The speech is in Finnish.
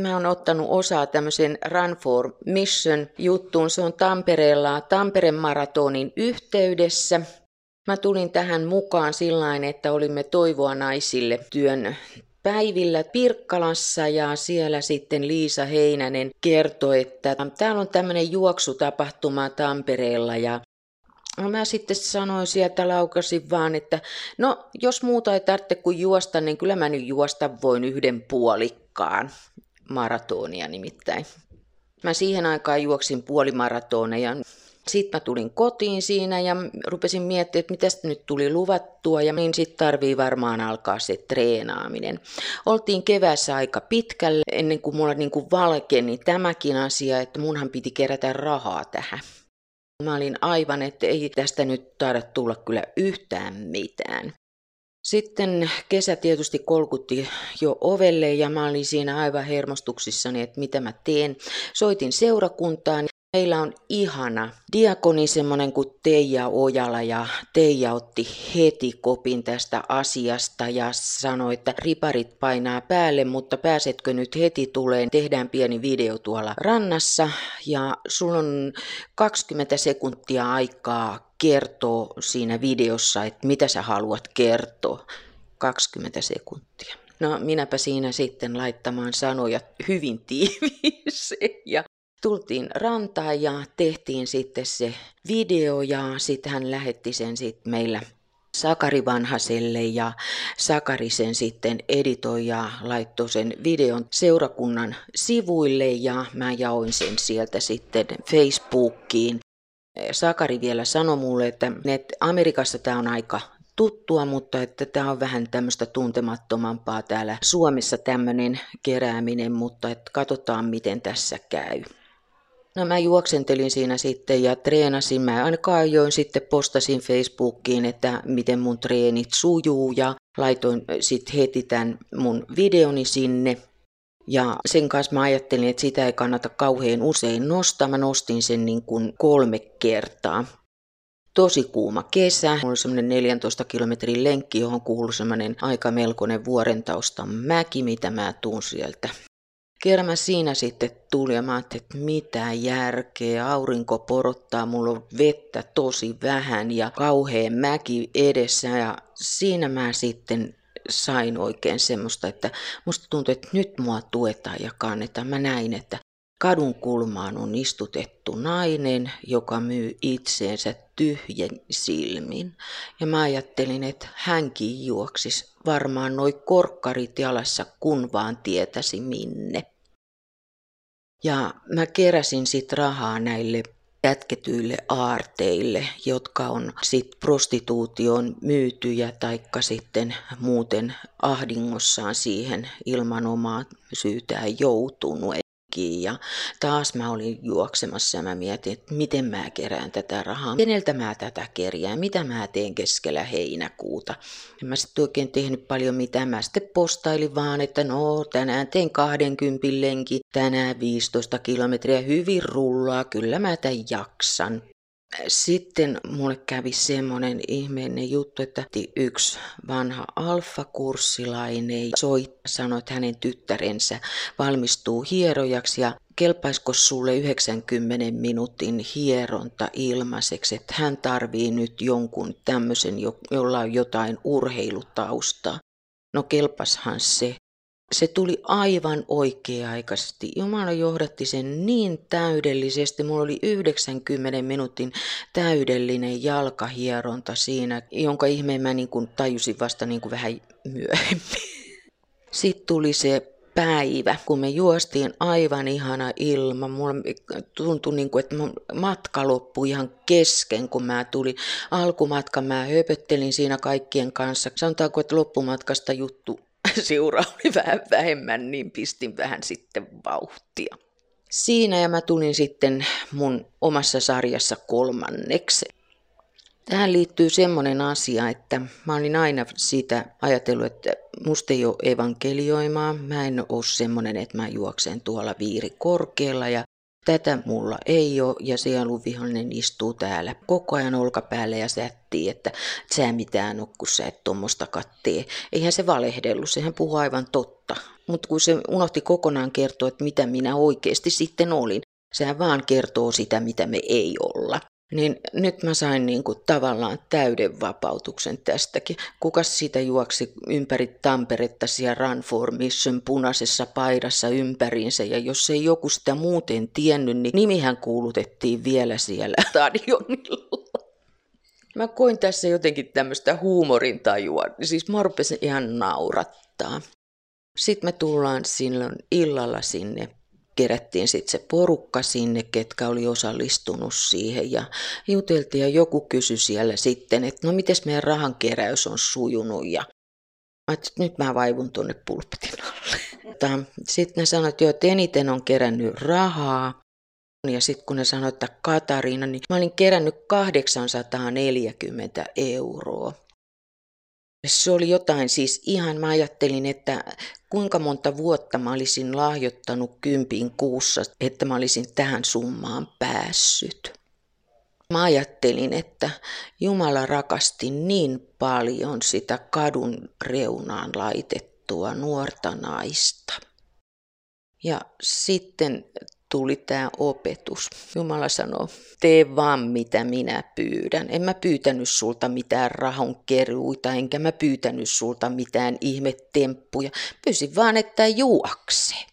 Mä oon ottanut osaa tämmöisen Run for Mission juttuun. Se on Tampereella Tampereen maratonin yhteydessä. Mä tulin tähän mukaan sillä että olimme Toivoa naisille työn päivillä Pirkkalassa ja siellä sitten Liisa Heinänen kertoi, että täällä on tämmöinen juoksutapahtuma Tampereella ja No mä sitten sanoin sieltä laukasin vaan, että no jos muuta ei tarvitse kuin juosta, niin kyllä mä nyt juosta voin yhden puolikkaan maratonia nimittäin. Mä siihen aikaan juoksin puolimaratoneja. Sitten mä tulin kotiin siinä ja rupesin miettimään, että mitä nyt tuli luvattua ja niin sitten tarvii varmaan alkaa se treenaaminen. Oltiin keväässä aika pitkälle ennen kuin mulla niin kuin valkeni tämäkin asia, että munhan piti kerätä rahaa tähän. Mä olin aivan, että ei tästä nyt taida tulla kyllä yhtään mitään. Sitten kesä tietysti kolkutti jo ovelle ja mä olin siinä aivan hermostuksissani, että mitä mä teen. Soitin seurakuntaan Meillä on ihana diakoni semmoinen kuin Teija Ojala ja Teija otti heti kopin tästä asiasta ja sanoi, että riparit painaa päälle, mutta pääsetkö nyt heti tuleen, tehdään pieni video tuolla rannassa ja sulla on 20 sekuntia aikaa kertoa siinä videossa, että mitä sä haluat kertoa. 20 sekuntia. No minäpä siinä sitten laittamaan sanoja hyvin tiiviiseen ja tultiin rantaan ja tehtiin sitten se video ja sitten hän lähetti sen sitten meillä Sakari Vanhaselle ja Sakari sen sitten editoi ja laittoi sen videon seurakunnan sivuille ja mä jaoin sen sieltä sitten Facebookiin. Sakari vielä sanoi mulle, että Amerikassa tämä on aika tuttua, mutta että tämä on vähän tämmöistä tuntemattomampaa täällä Suomessa tämmöinen kerääminen, mutta että katsotaan miten tässä käy. No mä juoksentelin siinä sitten ja treenasin. Mä aina kaijoin sitten postasin Facebookiin, että miten mun treenit sujuu ja laitoin sitten heti tämän mun videoni sinne. Ja sen kanssa mä ajattelin, että sitä ei kannata kauhean usein nostaa. Mä nostin sen niin kuin kolme kertaa. Tosi kuuma kesä. Mulla oli semmoinen 14 kilometrin lenkki, johon kuului semmoinen aika melkoinen vuorentaustan mäki, mitä mä tuun sieltä Kerran mä siinä sitten tuli ja mä ajattelin, että mitä järkeä, aurinko porottaa, mulla on vettä tosi vähän ja kauhea mäki edessä ja siinä mä sitten sain oikein semmoista, että musta tuntui, että nyt mua tuetaan ja kannetaan. Mä näin, että kadun kulmaan on istutettu nainen, joka myy itseensä tyhjen silmin. Ja mä ajattelin, että hänkin juoksis varmaan noi korkkarit jalassa, kun vaan tietäisi minne. Ja mä keräsin sit rahaa näille kätketyille aarteille, jotka on sit prostituution myytyjä taikka sitten muuten ahdingossaan siihen ilman omaa syytään joutunut lenkkiin ja taas mä olin juoksemassa ja mä mietin, että miten mä kerään tätä rahaa, keneltä mä tätä kerjään, mitä mä teen keskellä heinäkuuta. En mä sitten oikein tehnyt paljon mitään, mä sitten postailin vaan, että no tänään teen 20 lenki, tänään 15 kilometriä, hyvin rullaa, kyllä mä tämän jaksan. Sitten mulle kävi semmoinen ihmeellinen juttu, että yksi vanha alfakurssilainen soi, sanoi, että hänen tyttärensä valmistuu hierojaksi ja kelpaisiko sulle 90 minuutin hieronta ilmaiseksi, että hän tarvii nyt jonkun tämmöisen, jolla on jotain urheilutaustaa. No kelpashan se se tuli aivan oikea-aikaisesti. Jumala johdatti sen niin täydellisesti. Mulla oli 90 minuutin täydellinen jalkahieronta siinä, jonka ihmeen mä niin kuin tajusin vasta niin kuin vähän myöhemmin. Sitten tuli se päivä, kun me juostiin aivan ihana ilma. Mulla tuntui niin kuin, että matka loppui ihan kesken, kun mä tulin. Alkumatka mä höpöttelin siinä kaikkien kanssa. Sanotaanko, että loppumatkasta juttu seura oli vähän vähemmän, niin pistin vähän sitten vauhtia. Siinä ja mä tulin sitten mun omassa sarjassa kolmanneksi. Tähän liittyy semmoinen asia, että mä olin aina siitä ajatellut, että musta ei ole evankelioimaa. Mä en ole semmoinen, että mä juoksen tuolla viiri korkealla ja Tätä mulla ei ole ja sielunvihollinen istuu täällä koko ajan olkapäällä ja sättii, että sä mitään ole, kun sä et tuommoista kattee. Eihän se valehdellut, sehän puhuu aivan totta. Mutta kun se unohti kokonaan kertoa, että mitä minä oikeasti sitten olin. Sehän vaan kertoo sitä, mitä me ei olla. Niin nyt mä sain niin kuin tavallaan täyden vapautuksen tästäkin. Kukas siitä juoksi ympäri Tamperetta siellä Run for Mission punaisessa paidassa ympäriinsä. Ja jos ei joku sitä muuten tiennyt, niin nimihän kuulutettiin vielä siellä stadionilla. Mä koin tässä jotenkin tämmöistä huumorintajua. Siis mä rupesin ihan naurattaa. Sitten me tullaan silloin illalla sinne kerättiin sitten se porukka sinne, ketkä oli osallistunut siihen ja juteltiin ja joku kysyi siellä sitten, että no miten meidän rahankeräys on sujunut ja mä että nyt mä vaivun tuonne pulpetin alle. Sitten ne sanoivat, että eniten on kerännyt rahaa. Ja sitten kun ne sanoivat, että Katariina, niin mä olin kerännyt 840 euroa. Se oli jotain siis ihan, mä ajattelin, että kuinka monta vuotta mä olisin lahjoittanut kympiin kuussa, että mä olisin tähän summaan päässyt. Mä ajattelin, että Jumala rakasti niin paljon sitä kadun reunaan laitettua nuorta naista. Ja sitten tuli tämä opetus. Jumala sanoo, tee vaan mitä minä pyydän. En mä pyytänyt sulta mitään rahonkeruita, enkä mä pyytänyt sulta mitään ihmetemppuja. Pyysin vaan, että juokse.